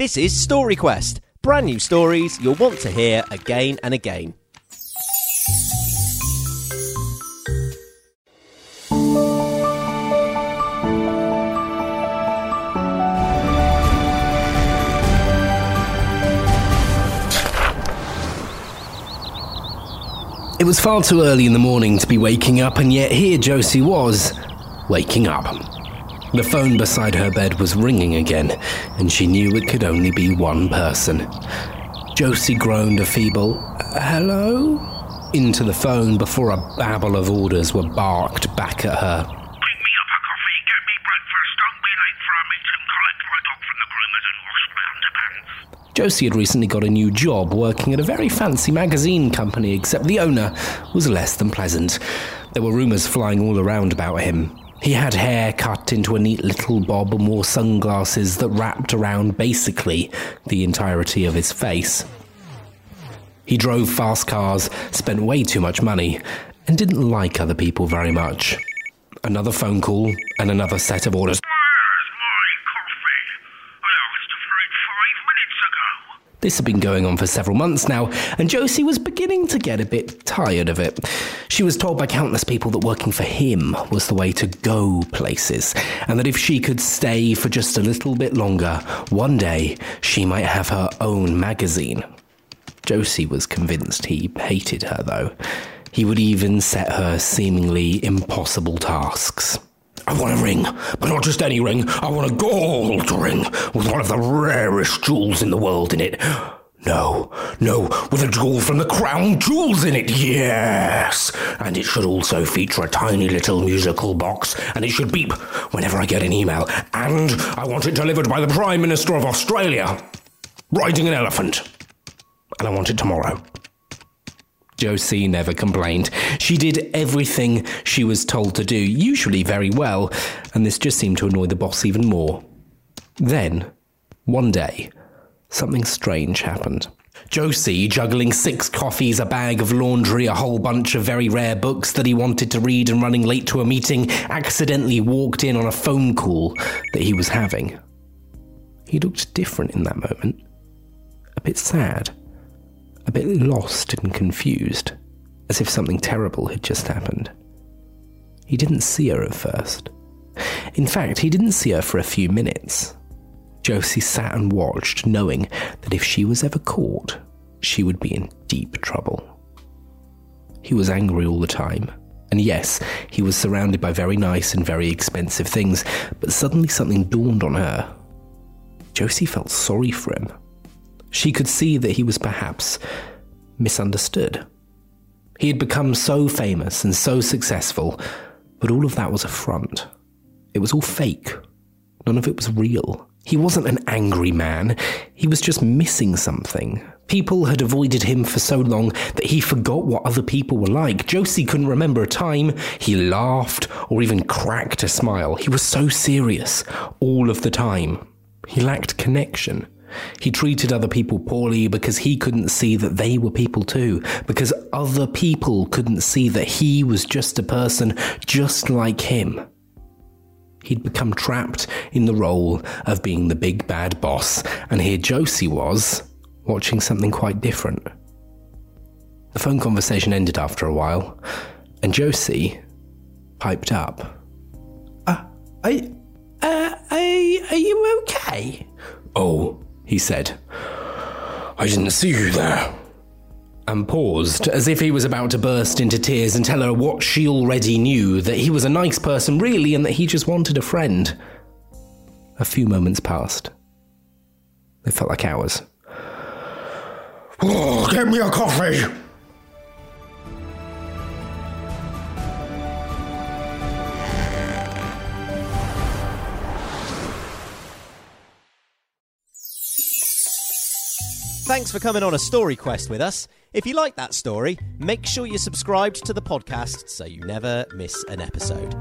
This is Story Quest, brand new stories you'll want to hear again and again. It was far too early in the morning to be waking up, and yet here Josie was, waking up. The phone beside her bed was ringing again, and she knew it could only be one person. Josie groaned a feeble hello into the phone before a babble of orders were barked back at her. Bring me up a coffee, get me breakfast, don't be late for our meeting, collect my dog from the groomers and wash my underpants. Josie had recently got a new job working at a very fancy magazine company, except the owner was less than pleasant. There were rumours flying all around about him. He had hair cut into a neat little bob and wore sunglasses that wrapped around basically the entirety of his face. He drove fast cars, spent way too much money, and didn't like other people very much. Another phone call and another set of orders. This had been going on for several months now, and Josie was beginning to get a bit tired of it. She was told by countless people that working for him was the way to go places, and that if she could stay for just a little bit longer, one day she might have her own magazine. Josie was convinced he hated her, though. He would even set her seemingly impossible tasks. I want a ring, but not just any ring. I want a gold ring with one of the rarest jewels in the world in it. No, no, with a jewel from the crown jewels in it, yes! And it should also feature a tiny little musical box, and it should beep whenever I get an email. And I want it delivered by the Prime Minister of Australia, riding an elephant. And I want it tomorrow. Josie never complained. She did everything she was told to do, usually very well, and this just seemed to annoy the boss even more. Then, one day, something strange happened. Josie, juggling six coffees, a bag of laundry, a whole bunch of very rare books that he wanted to read, and running late to a meeting, accidentally walked in on a phone call that he was having. He looked different in that moment, a bit sad a bit lost and confused, as if something terrible had just happened. He didn't see her at first. In fact, he didn't see her for a few minutes. Josie sat and watched, knowing that if she was ever caught, she would be in deep trouble. He was angry all the time. And yes, he was surrounded by very nice and very expensive things, but suddenly something dawned on her. Josie felt sorry for him. She could see that he was perhaps misunderstood. He had become so famous and so successful, but all of that was a front. It was all fake. None of it was real. He wasn't an angry man, he was just missing something. People had avoided him for so long that he forgot what other people were like. Josie couldn't remember a time he laughed or even cracked a smile. He was so serious all of the time. He lacked connection. He treated other people poorly because he couldn't see that they were people too, because other people couldn't see that he was just a person just like him. He'd become trapped in the role of being the big bad boss, and here Josie was, watching something quite different. The phone conversation ended after a while, and Josie piped up. Uh, I, uh, I, are you okay? Oh, he said. I didn't see you there. And paused, as if he was about to burst into tears and tell her what she already knew that he was a nice person, really, and that he just wanted a friend. A few moments passed. They felt like hours. Oh, get me a coffee! Thanks for coming on a story quest with us. If you like that story, make sure you're subscribed to the podcast so you never miss an episode.